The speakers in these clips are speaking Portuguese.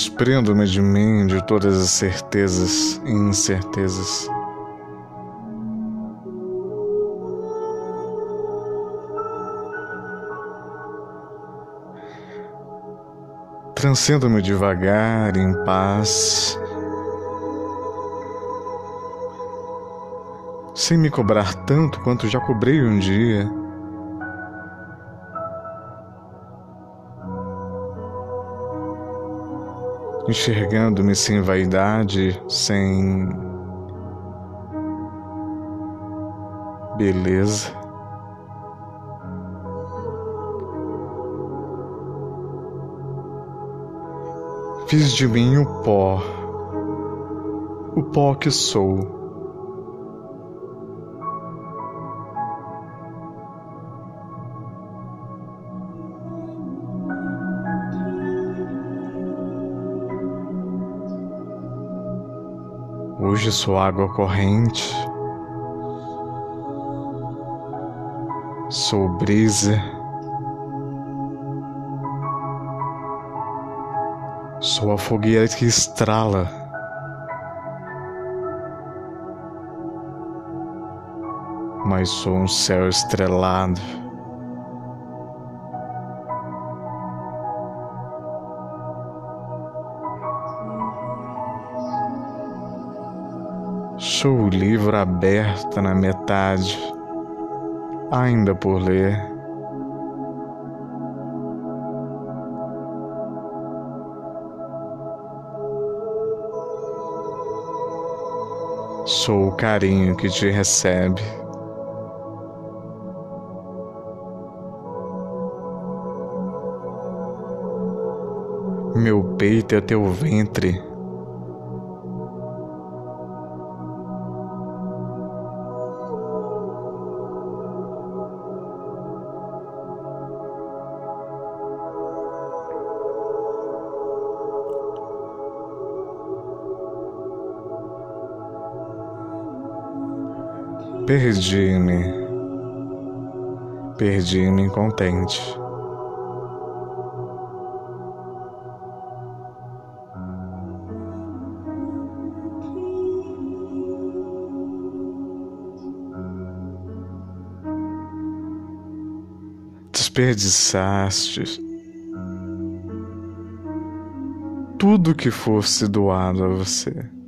Desprendo-me de mim de todas as certezas e incertezas. Transcendo-me devagar, em paz, sem me cobrar tanto quanto já cobrei um dia. Enxergando-me sem vaidade, sem beleza. Fiz de mim o pó, o pó que sou. Hoje sou água corrente, sou brisa. Sou a fogueira que estrala. Mas sou um céu estrelado. Sou o livro aberto na metade, ainda por ler. Sou o carinho que te recebe. Meu peito é teu ventre. Perdi-me, perdi-me contente. Desperdiçaste tudo que fosse doado a você.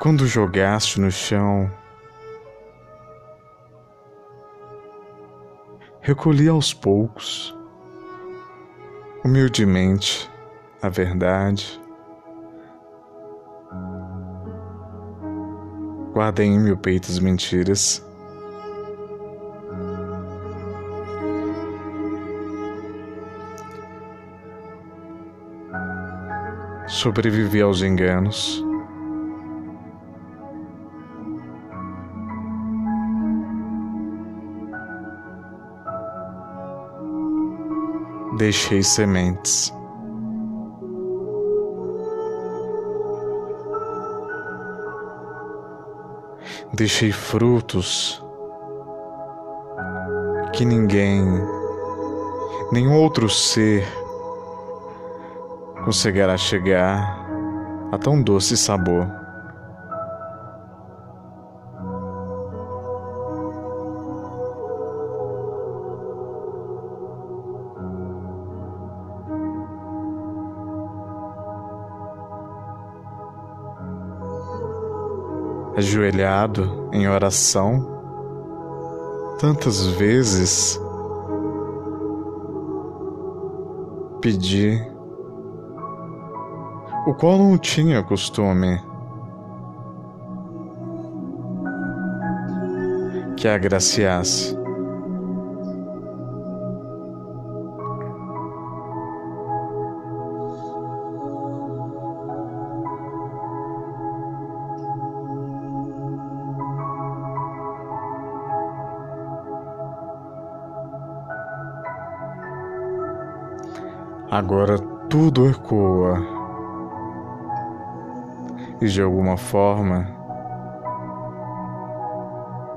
Quando jogaste no chão, recolhi aos poucos, humildemente, a verdade. Guardei em meu peito as mentiras. Sobrevivi aos enganos. Deixei sementes. Deixei frutos que ninguém, nenhum outro ser conseguirá chegar a tão doce sabor. Ajoelhado em oração, tantas vezes pedi, o qual não tinha costume, que agraciasse. Agora tudo ecoa. e de alguma forma,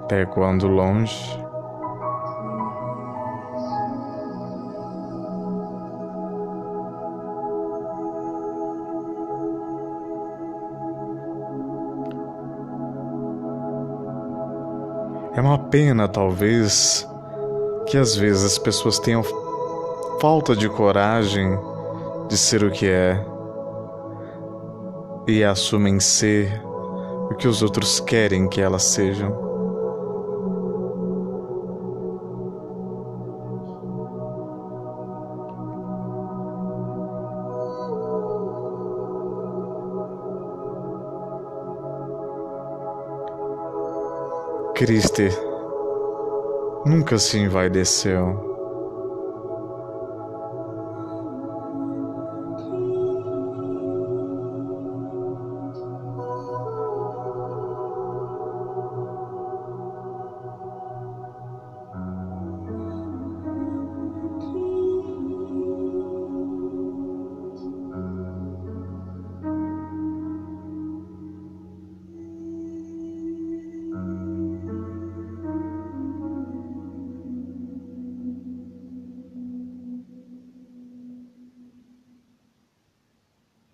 até quando longe, É uma pena, talvez, que às vezes as pessoas tenham falta de coragem de ser o que é e assumem ser o que os outros querem que elas sejam. Cristo nunca se envaideceu.